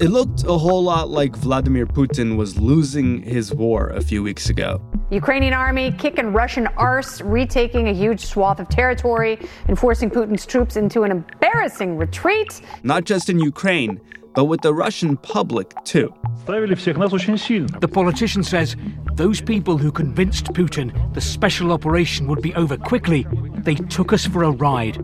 It looked a whole lot like Vladimir Putin was losing his war a few weeks ago. Ukrainian army kicking Russian arse, retaking a huge swath of territory and forcing Putin's troops into an embarrassing retreat. Not just in Ukraine, but with the Russian public too. The politician says those people who convinced Putin the special operation would be over quickly, they took us for a ride.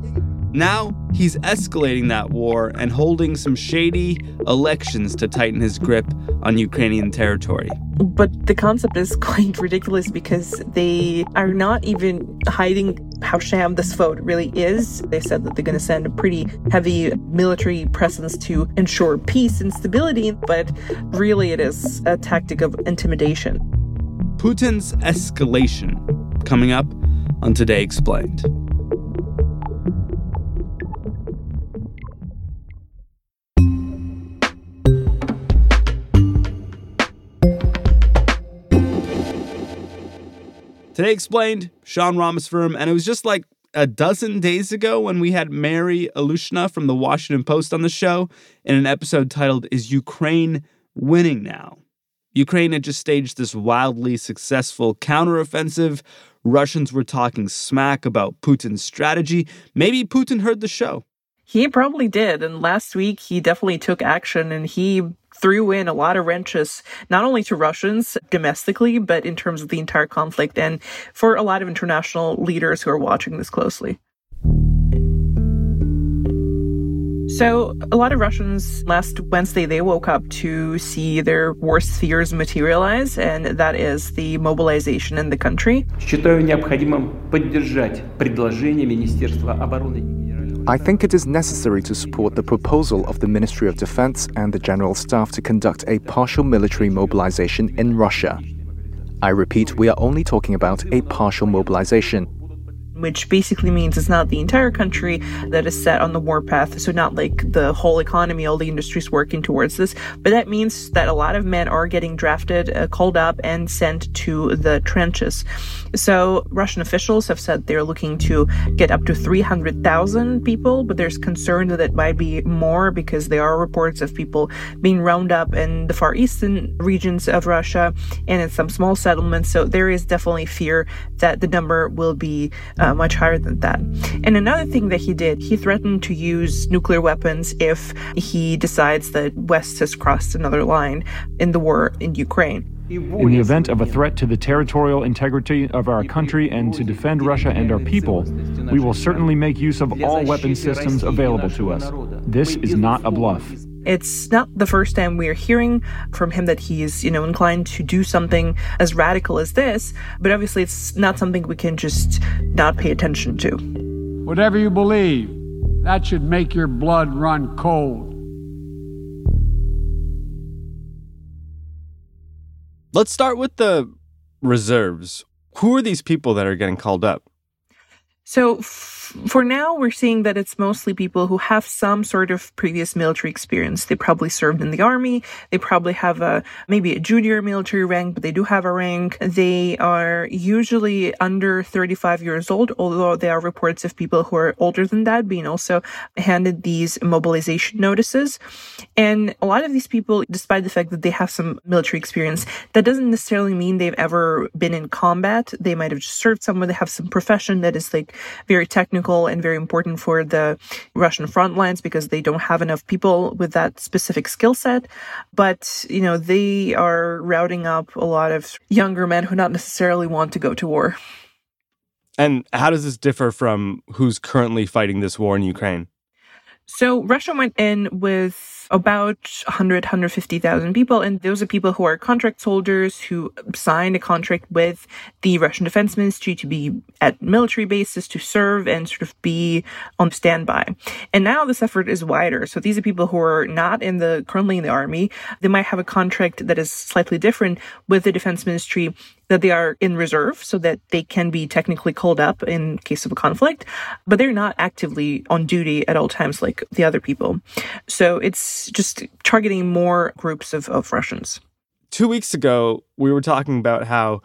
Now, he's escalating that war and holding some shady elections to tighten his grip on Ukrainian territory. But the concept is quite ridiculous because they are not even hiding how sham this vote really is. They said that they're going to send a pretty heavy military presence to ensure peace and stability, but really it is a tactic of intimidation. Putin's escalation coming up on Today Explained. Today Explained, Sean Rameswaram, and it was just like a dozen days ago when we had Mary Ilyushina from the Washington Post on the show in an episode titled Is Ukraine Winning Now? Ukraine had just staged this wildly successful counteroffensive. Russians were talking smack about Putin's strategy. Maybe Putin heard the show. He probably did. And last week, he definitely took action and he threw in a lot of wrenches, not only to Russians domestically, but in terms of the entire conflict and for a lot of international leaders who are watching this closely. So, a lot of Russians last Wednesday they woke up to see their worst fears materialize, and that is the mobilization in the country. Считаю необходимым поддержать предложение Министерства обороны I think it is necessary to support the proposal of the Ministry of Defense and the General Staff to conduct a partial military mobilization in Russia. I repeat, we are only talking about a partial mobilization which basically means it's not the entire country that is set on the warpath. So not like the whole economy, all the industries working towards this, but that means that a lot of men are getting drafted, uh, called up, and sent to the trenches. So Russian officials have said they're looking to get up to 300,000 people, but there's concern that it might be more because there are reports of people being rounded up in the far eastern regions of Russia and in some small settlements. So there is definitely fear that the number will be uh, Uh, much higher than that. And another thing that he did, he threatened to use nuclear weapons if he decides that West has crossed another line in the war in Ukraine. In the event of a threat to the territorial integrity of our country and to defend Russia and our people, we will certainly make use of all weapon systems available to us. This is not a bluff. It's not the first time we are hearing from him that he is, you know, inclined to do something as radical as this, but obviously it's not something we can just not pay attention to. Whatever you believe, that should make your blood run cold. Let's start with the reserves. Who are these people that are getting called up? So, for now, we're seeing that it's mostly people who have some sort of previous military experience. They probably served in the army. They probably have a maybe a junior military rank, but they do have a rank. They are usually under 35 years old, although there are reports of people who are older than that being also handed these mobilization notices. And a lot of these people, despite the fact that they have some military experience, that doesn't necessarily mean they've ever been in combat. They might have just served somewhere. They have some profession that is like very technical and very important for the Russian front lines because they don't have enough people with that specific skill set. But, you know, they are routing up a lot of younger men who not necessarily want to go to war. And how does this differ from who's currently fighting this war in Ukraine? So Russia went in with about 100, 150,000 people. And those are people who are contract soldiers who signed a contract with the Russian Defense Ministry to be at military bases to serve and sort of be on standby. And now this effort is wider. So these are people who are not in the, currently in the army. They might have a contract that is slightly different with the Defense Ministry that they are in reserve so that they can be technically called up in case of a conflict, but they're not actively on duty at all times like the other people. So it's just targeting more groups of, of Russians. Two weeks ago, we were talking about how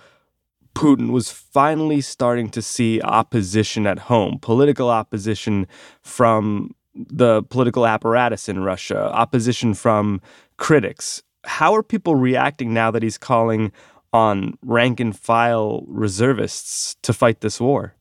Putin was finally starting to see opposition at home, political opposition from the political apparatus in Russia, opposition from critics. How are people reacting now that he's calling on rank and file reservists to fight this war?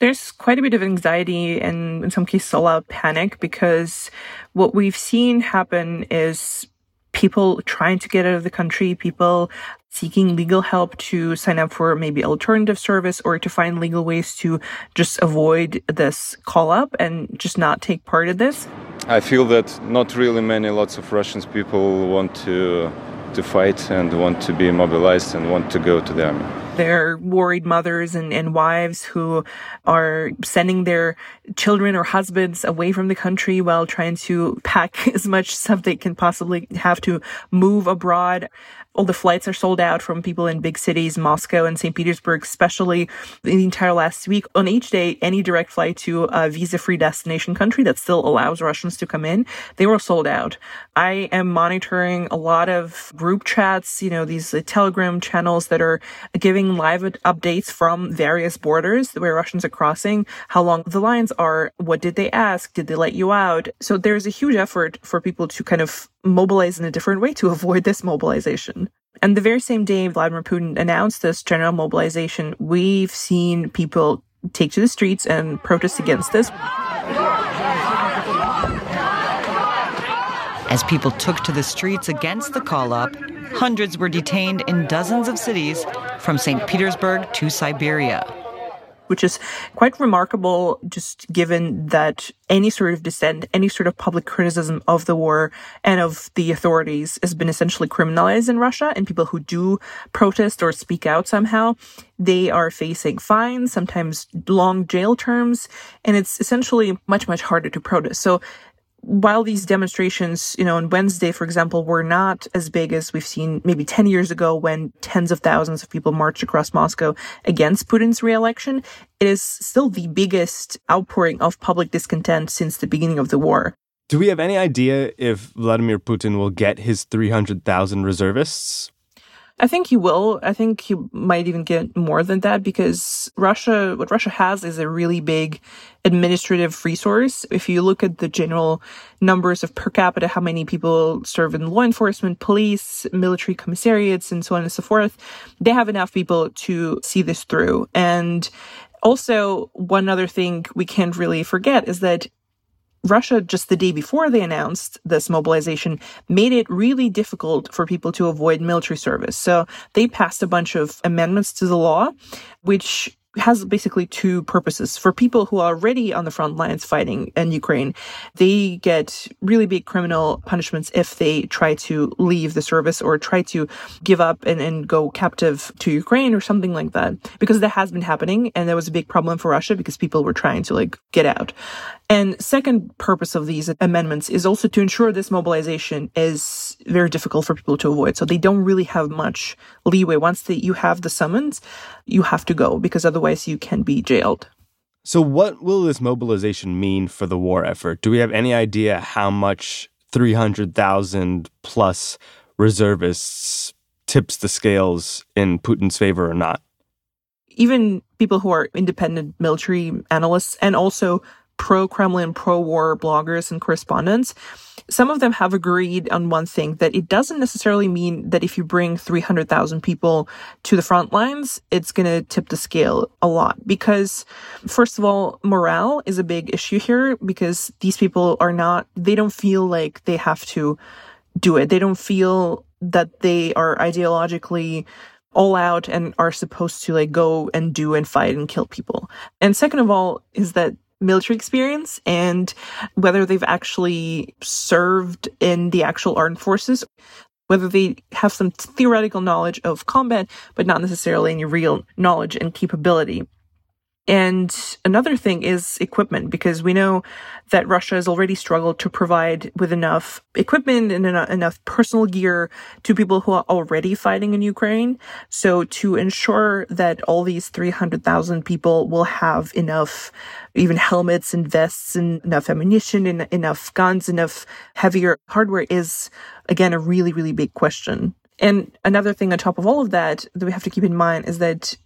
There's quite a bit of anxiety and in some cases a lot of panic because what we've seen happen is people trying to get out of the country, people seeking legal help to sign up for maybe alternative service or to find legal ways to just avoid this call up and just not take part in this. I feel that not really many lots of Russians people want to to fight and want to be mobilized and want to go to the army. There are worried mothers and, and wives who are sending their children or husbands away from the country while trying to pack as much stuff they can possibly have to move abroad. All the flights are sold out from people in big cities, Moscow and St. Petersburg, especially the entire last week. On each day, any direct flight to a visa free destination country that still allows Russians to come in, they were sold out. I am monitoring a lot of group chats, you know, these uh, telegram channels that are giving live updates from various borders where Russians are crossing, how long the lines are, what did they ask, did they let you out? So there's a huge effort for people to kind of mobilize in a different way to avoid this mobilization. And the very same day Vladimir Putin announced this general mobilization, we've seen people take to the streets and protest against this. As people took to the streets against the call up, hundreds were detained in dozens of cities from St. Petersburg to Siberia which is quite remarkable just given that any sort of dissent, any sort of public criticism of the war and of the authorities has been essentially criminalized in Russia. And people who do protest or speak out somehow, they are facing fines, sometimes long jail terms. And it's essentially much, much harder to protest. So while these demonstrations, you know, on Wednesday, for example, were not as big as we've seen maybe 10 years ago when tens of thousands of people marched across Moscow against Putin's reelection, it is still the biggest outpouring of public discontent since the beginning of the war. Do we have any idea if Vladimir Putin will get his 300,000 reservists? I think he will. I think he might even get more than that because Russia, what Russia has is a really big administrative resource. If you look at the general numbers of per capita, how many people serve in law enforcement, police, military commissariats, and so on and so forth, they have enough people to see this through. And also, one other thing we can't really forget is that Russia, just the day before they announced this mobilization, made it really difficult for people to avoid military service. So they passed a bunch of amendments to the law, which has basically two purposes. For people who are already on the front lines fighting in Ukraine, they get really big criminal punishments if they try to leave the service or try to give up and, and go captive to Ukraine or something like that. Because that has been happening and that was a big problem for Russia because people were trying to like get out. And second purpose of these amendments is also to ensure this mobilization is very difficult for people to avoid. So they don't really have much leeway. Once that you have the summons, you have to go because otherwise you can be jailed. So what will this mobilization mean for the war effort? Do we have any idea how much 300,000 plus reservists tips the scales in Putin's favor or not? Even people who are independent military analysts and also pro Kremlin, pro war bloggers and correspondents, some of them have agreed on one thing that it doesn't necessarily mean that if you bring 300,000 people to the front lines, it's going to tip the scale a lot. Because, first of all, morale is a big issue here because these people are not, they don't feel like they have to do it. They don't feel that they are ideologically all out and are supposed to like go and do and fight and kill people. And second of all, is that military experience and whether they've actually served in the actual armed forces, whether they have some theoretical knowledge of combat, but not necessarily any real knowledge and capability. And another thing is equipment, because we know that Russia has already struggled to provide with enough equipment and enough personal gear to people who are already fighting in Ukraine. So to ensure that all these 300,000 people will have enough, even helmets and vests and enough ammunition and enough guns, enough heavier hardware is again a really, really big question. And another thing on top of all of that that we have to keep in mind is that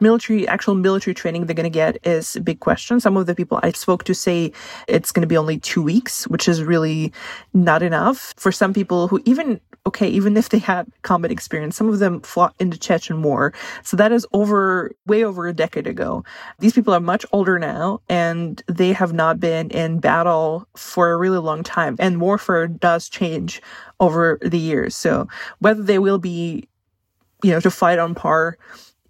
military, actual military training they're going to get is a big question. Some of the people I spoke to say it's going to be only two weeks, which is really not enough. For some people who even, okay, even if they had combat experience, some of them fought in the Chechen War. So that is over, way over a decade ago. These people are much older now and they have not been in battle for a really long time. And warfare does change over the years. So whether they will be, you know, to fight on par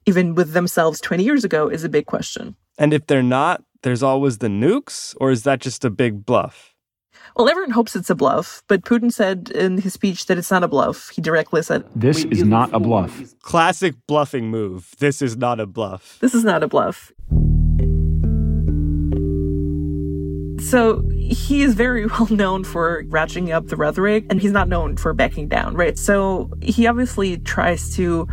even with themselves 20 years ago is a big question. And if they're not, there's always the nukes, or is that just a big bluff? Well, everyone hopes it's a bluff, but Putin said in his speech that it's not a bluff. He directly said, This is not a bluff. Classic bluffing move. This is not a bluff. This is not a bluff. So he is very well known for ratcheting up the rhetoric, and he's not known for backing down, right? So he obviously tries to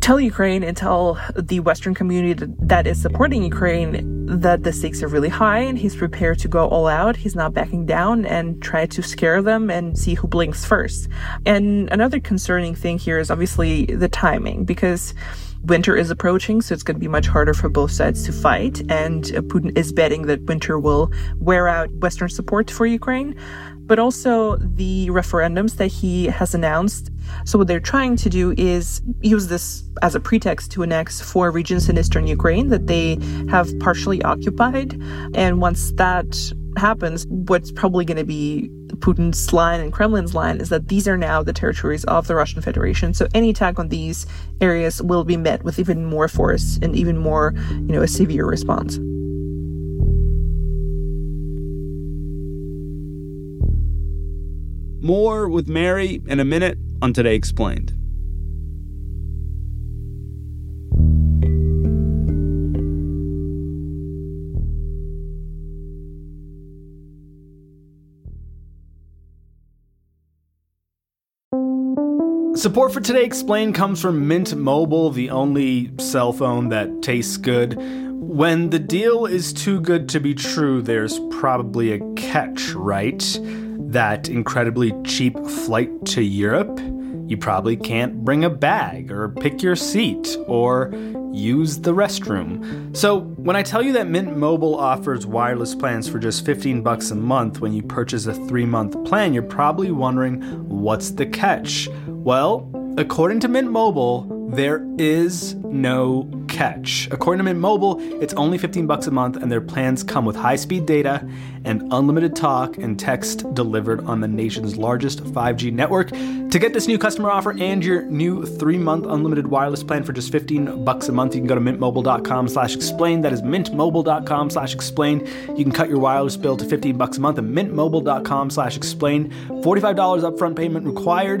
tell Ukraine and tell the Western community that is supporting Ukraine that the stakes are really high and he's prepared to go all out. He's not backing down and try to scare them and see who blinks first. And another concerning thing here is obviously the timing because winter is approaching, so it's going to be much harder for both sides to fight. And Putin is betting that winter will wear out Western support for Ukraine but also the referendums that he has announced. So, what they're trying to do is use this as a pretext to annex four regions in eastern Ukraine that they have partially occupied. And once that happens, what's probably going to be Putin's line and Kremlin's line is that these are now the territories of the Russian Federation. So any attack on these areas will be met with even more force and even more, you know, a severe response. More with Mary in a minute on Today Explained. Support for Today Explained comes from Mint Mobile, the only cell phone that tastes good. When the deal is too good to be true, there's probably a catch, right? that incredibly cheap flight to Europe, you probably can't bring a bag or pick your seat or use the restroom. So, when I tell you that Mint Mobile offers wireless plans for just 15 bucks a month when you purchase a 3-month plan, you're probably wondering what's the catch? Well, according to Mint Mobile, there is no catch. According to Mint Mobile, it's only 15 bucks a month and their plans come with high-speed data and unlimited talk and text delivered on the nation's largest 5G network. To get this new customer offer and your new 3-month unlimited wireless plan for just 15 bucks a month, you can go to mintmobile.com/explain. That is mintmobile.com/explain. You can cut your wireless bill to 15 bucks a month at mintmobile.com/explain. $45 upfront payment required,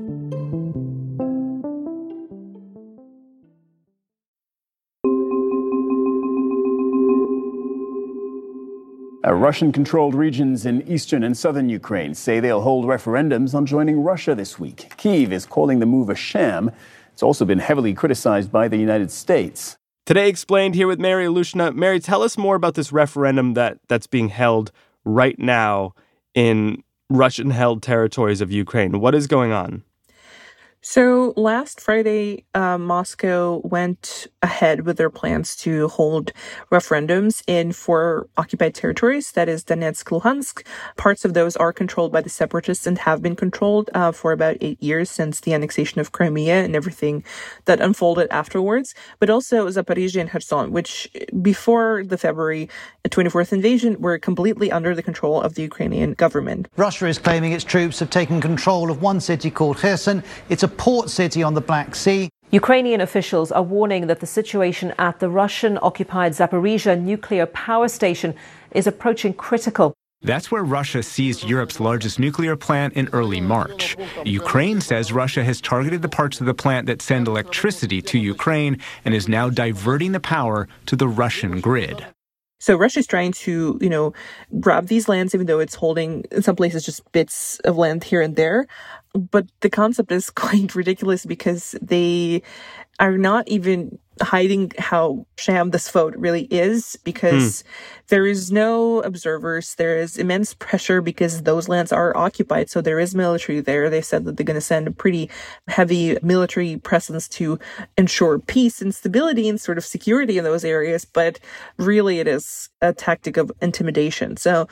Uh, Russian controlled regions in eastern and southern Ukraine say they'll hold referendums on joining Russia this week. Kiev is calling the move a sham. It's also been heavily criticized by the United States. Today explained here with Mary Ilyushina. Mary, tell us more about this referendum that, that's being held right now in Russian held territories of Ukraine. What is going on? So last Friday, uh, Moscow went ahead with their plans to hold referendums in four occupied territories. That is Donetsk, Luhansk. Parts of those are controlled by the separatists and have been controlled uh, for about eight years since the annexation of Crimea and everything that unfolded afterwards. But also Zaporizhia and Kherson, which before the February 24th invasion were completely under the control of the Ukrainian government. Russia is claiming its troops have taken control of one city called Kherson. It's a port city on the Black Sea. Ukrainian officials are warning that the situation at the Russian occupied Zaporizhia nuclear power station is approaching critical. That's where Russia seized Europe's largest nuclear plant in early March. Ukraine says Russia has targeted the parts of the plant that send electricity to Ukraine and is now diverting the power to the Russian grid. So Russia's trying to, you know, grab these lands, even though it's holding in some places just bits of land here and there. But the concept is quite ridiculous because they are not even hiding how sham this vote really is because hmm. there is no observers. There is immense pressure because those lands are occupied. So there is military there. They said that they're going to send a pretty heavy military presence to ensure peace and stability and sort of security in those areas. But really, it is a tactic of intimidation. So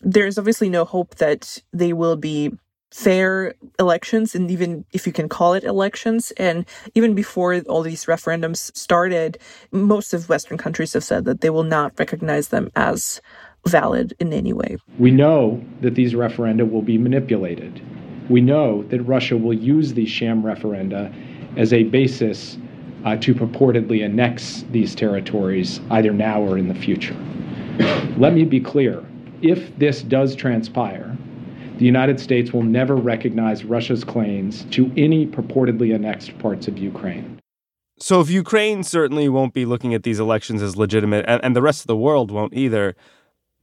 there's obviously no hope that they will be fair elections and even if you can call it elections. And even before all these referendums started most of western countries have said that they will not recognize them as valid in any way. We know that these referenda will be manipulated. We know that russia will use these sham referenda as a basis uh, to purportedly annex these territories either now or in the future. Let me be clear. If this does transpire the United States will never recognize Russia's claims to any purportedly annexed parts of Ukraine. So, if Ukraine certainly won't be looking at these elections as legitimate, and, and the rest of the world won't either,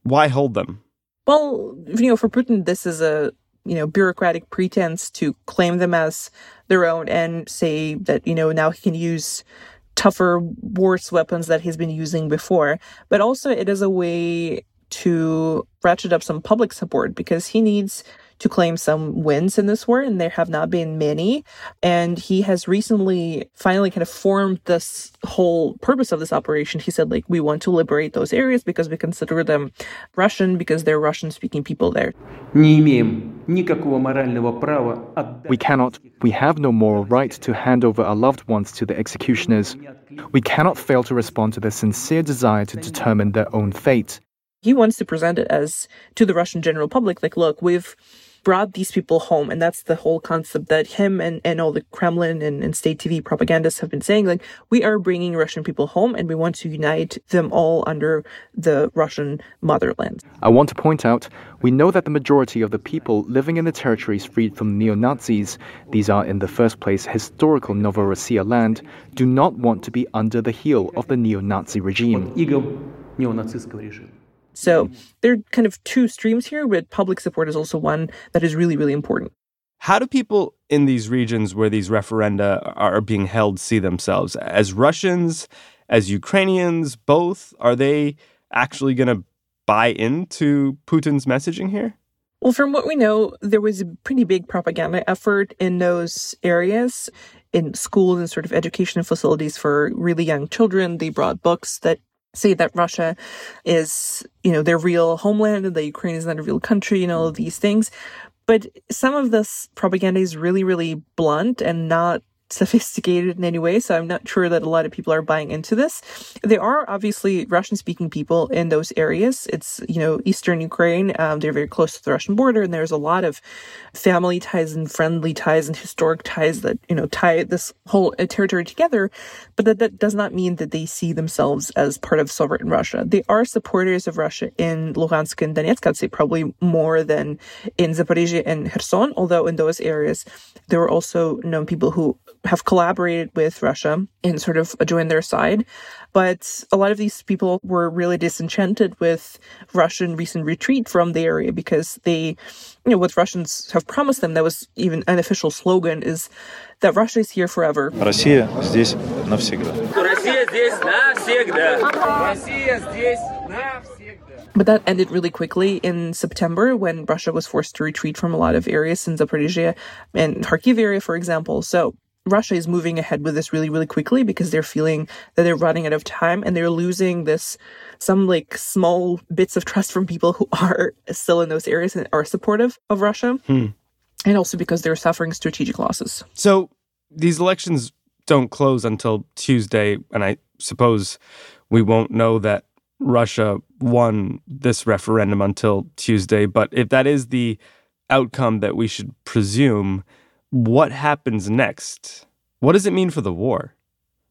why hold them? Well, you know, for Putin, this is a you know bureaucratic pretense to claim them as their own and say that you know now he can use tougher, worse weapons that he's been using before. But also, it is a way to ratchet up some public support because he needs to claim some wins in this war, and there have not been many. And he has recently finally kind of formed this whole purpose of this operation. He said, like, we want to liberate those areas because we consider them Russian because they're Russian speaking people there. We cannot, we have no moral right to hand over our loved ones to the executioners. We cannot fail to respond to their sincere desire to determine their own fate he wants to present it as to the Russian general public, like, look, we've brought these people home. And that's the whole concept that him and, and all the Kremlin and, and state TV propagandists have been saying. Like, we are bringing Russian people home and we want to unite them all under the Russian motherland. I want to point out we know that the majority of the people living in the territories freed from neo Nazis, these are in the first place historical Novorossiya land, do not want to be under the heel of the neo Nazi regime. So hmm. there are kind of two streams here, but public support is also one that is really, really important. How do people in these regions where these referenda are being held see themselves? As Russians, as Ukrainians, both? Are they actually going to buy into Putin's messaging here? Well, from what we know, there was a pretty big propaganda effort in those areas in schools and sort of education facilities for really young children. They brought books that say that Russia is, you know, their real homeland and that Ukraine is not a real country and all of these things. But some of this propaganda is really, really blunt and not sophisticated in any way, so I'm not sure that a lot of people are buying into this. There are obviously Russian speaking people in those areas. It's, you know, Eastern Ukraine. Um, they're very close to the Russian border, and there's a lot of family ties and friendly ties and historic ties that, you know, tie this whole uh, territory together. But that, that does not mean that they see themselves as part of sovereign Russia. They are supporters of Russia in Luhansk and Donetsk, I'd say probably more than in Zaporizhia and Kherson, although in those areas, there were also known people who have collaborated with Russia and sort of joined their side. But a lot of these people were really disenchanted with Russian recent retreat from the area because they, you know, what Russians have promised them, that was even an official slogan, is that Russia is here forever. Россия здесь навсегда. Россия здесь навсегда. Россия здесь but that ended really quickly in September when Russia was forced to retreat from a lot of areas in Zaporizhia and Kharkiv area, for example. So Russia is moving ahead with this really, really quickly because they're feeling that they're running out of time and they're losing this some like small bits of trust from people who are still in those areas and are supportive of Russia. Hmm. And also because they're suffering strategic losses. So these elections don't close until Tuesday, and I suppose we won't know that Russia won this referendum until Tuesday. But if that is the outcome that we should presume, what happens next? What does it mean for the war?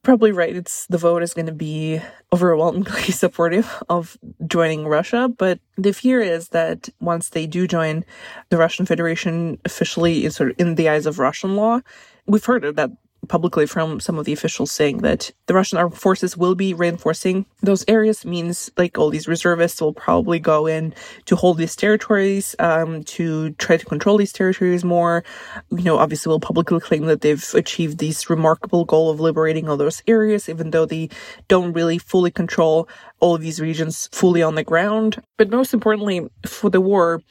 Probably right. It's the vote is going to be overwhelmingly supportive of joining Russia, but the fear is that once they do join, the Russian Federation officially is sort of in the eyes of Russian law. We've heard that publicly from some of the officials saying that the Russian armed forces will be reinforcing those areas means like all these reservists will probably go in to hold these territories, um, to try to control these territories more. You know, obviously will publicly claim that they've achieved this remarkable goal of liberating all those areas, even though they don't really fully control all of these regions fully on the ground. But most importantly, for the war,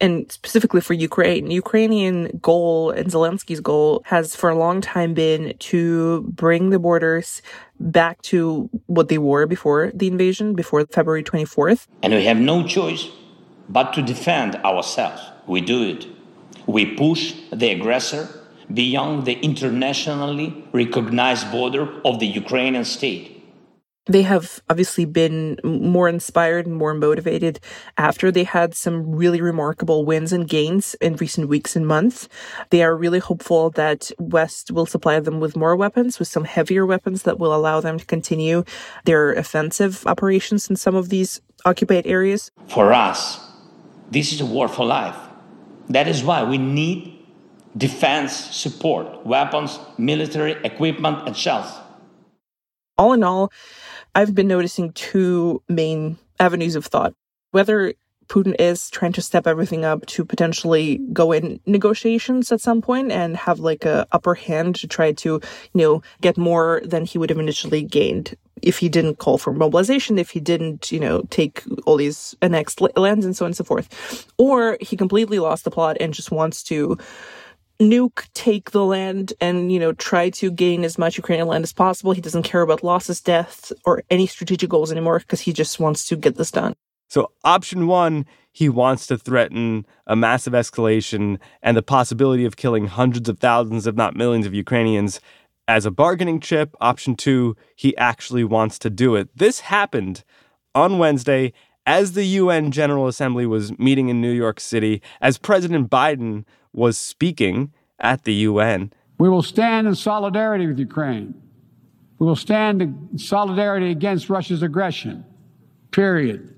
and specifically for Ukraine, Ukrainian goal and Zelensky's goal has for a long time been to bring the borders back to what they were before the invasion, before February 24th. And we have no choice but to defend ourselves. We do it. We push the aggressor beyond the internationally recognized border of the Ukrainian state they have obviously been more inspired and more motivated after they had some really remarkable wins and gains in recent weeks and months. They are really hopeful that West will supply them with more weapons, with some heavier weapons that will allow them to continue their offensive operations in some of these occupied areas. For us, this is a war for life. That is why we need defense support, weapons, military equipment, and shells. All in all, I've been noticing two main avenues of thought. Whether Putin is trying to step everything up to potentially go in negotiations at some point and have like a upper hand to try to, you know, get more than he would have initially gained if he didn't call for mobilization, if he didn't, you know, take all these annexed lands and so on and so forth. Or he completely lost the plot and just wants to nuke, take the land, and, you know, try to gain as much Ukrainian land as possible. He doesn't care about losses, deaths, or any strategic goals anymore because he just wants to get this done. So, option one, he wants to threaten a massive escalation and the possibility of killing hundreds of thousands, if not millions, of Ukrainians as a bargaining chip. Option two, he actually wants to do it. This happened on Wednesday as the UN General Assembly was meeting in New York City, as President Biden was speaking at the UN. We will stand in solidarity with Ukraine. We will stand in solidarity against Russia's aggression. Period.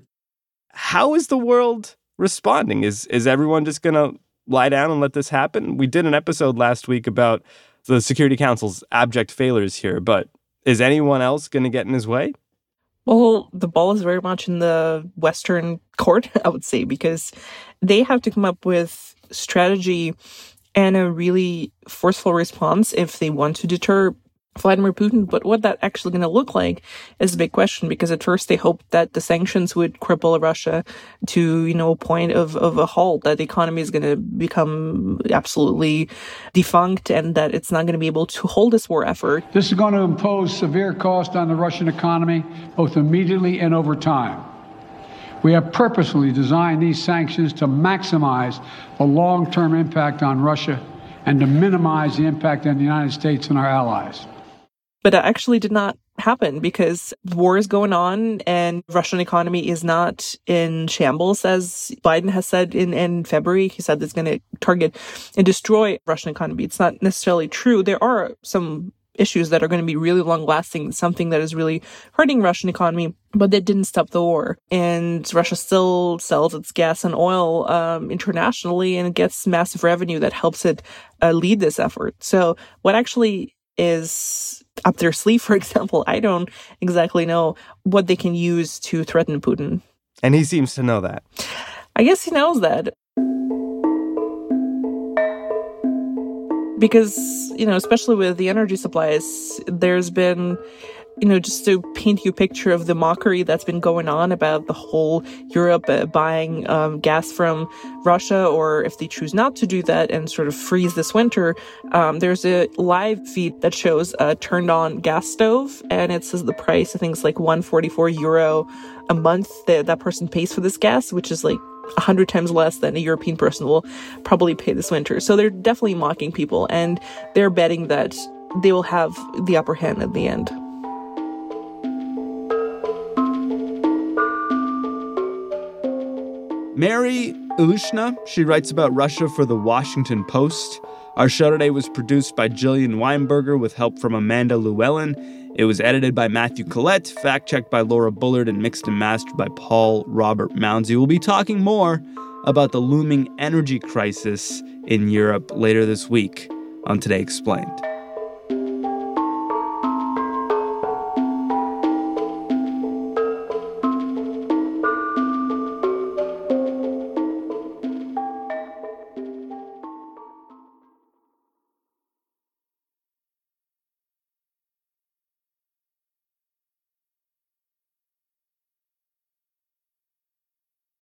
How is the world responding? Is is everyone just going to lie down and let this happen? We did an episode last week about the Security Council's abject failures here, but is anyone else going to get in his way? Well, the ball is very much in the Western court, I would say, because they have to come up with strategy and a really forceful response if they want to deter Vladimir Putin. But what that actually going to look like is a big question because at first they hoped that the sanctions would cripple Russia to, you know, a point of, of a halt, that the economy is going to become absolutely defunct and that it's not going to be able to hold this war effort. This is going to impose severe cost on the Russian economy, both immediately and over time. We have purposely designed these sanctions to maximize the long term impact on Russia and to minimize the impact on the United States and our allies. But that actually did not happen because the war is going on and Russian economy is not in shambles, as Biden has said in, in February. He said it's going to target and destroy Russian economy. It's not necessarily true. There are some issues that are going to be really long lasting, something that is really hurting Russian economy, but that didn't stop the war. And Russia still sells its gas and oil um, internationally and gets massive revenue that helps it uh, lead this effort. So what actually is up their sleeve, for example, I don't exactly know what they can use to threaten Putin. And he seems to know that. I guess he knows that. Because you know especially with the energy supplies there's been you know just to paint you a picture of the mockery that's been going on about the whole europe uh, buying um, gas from russia or if they choose not to do that and sort of freeze this winter um, there's a live feed that shows a turned on gas stove and it says the price i think is like 144 euro a month that that person pays for this gas which is like a hundred times less than a European person will probably pay this winter. So they're definitely mocking people and they're betting that they will have the upper hand at the end. Mary Ilyushina, she writes about Russia for the Washington Post. Our show today was produced by Jillian Weinberger with help from Amanda Llewellyn. It was edited by Matthew Collette, fact checked by Laura Bullard, and mixed and mastered by Paul Robert Mounsey. We'll be talking more about the looming energy crisis in Europe later this week on Today Explained.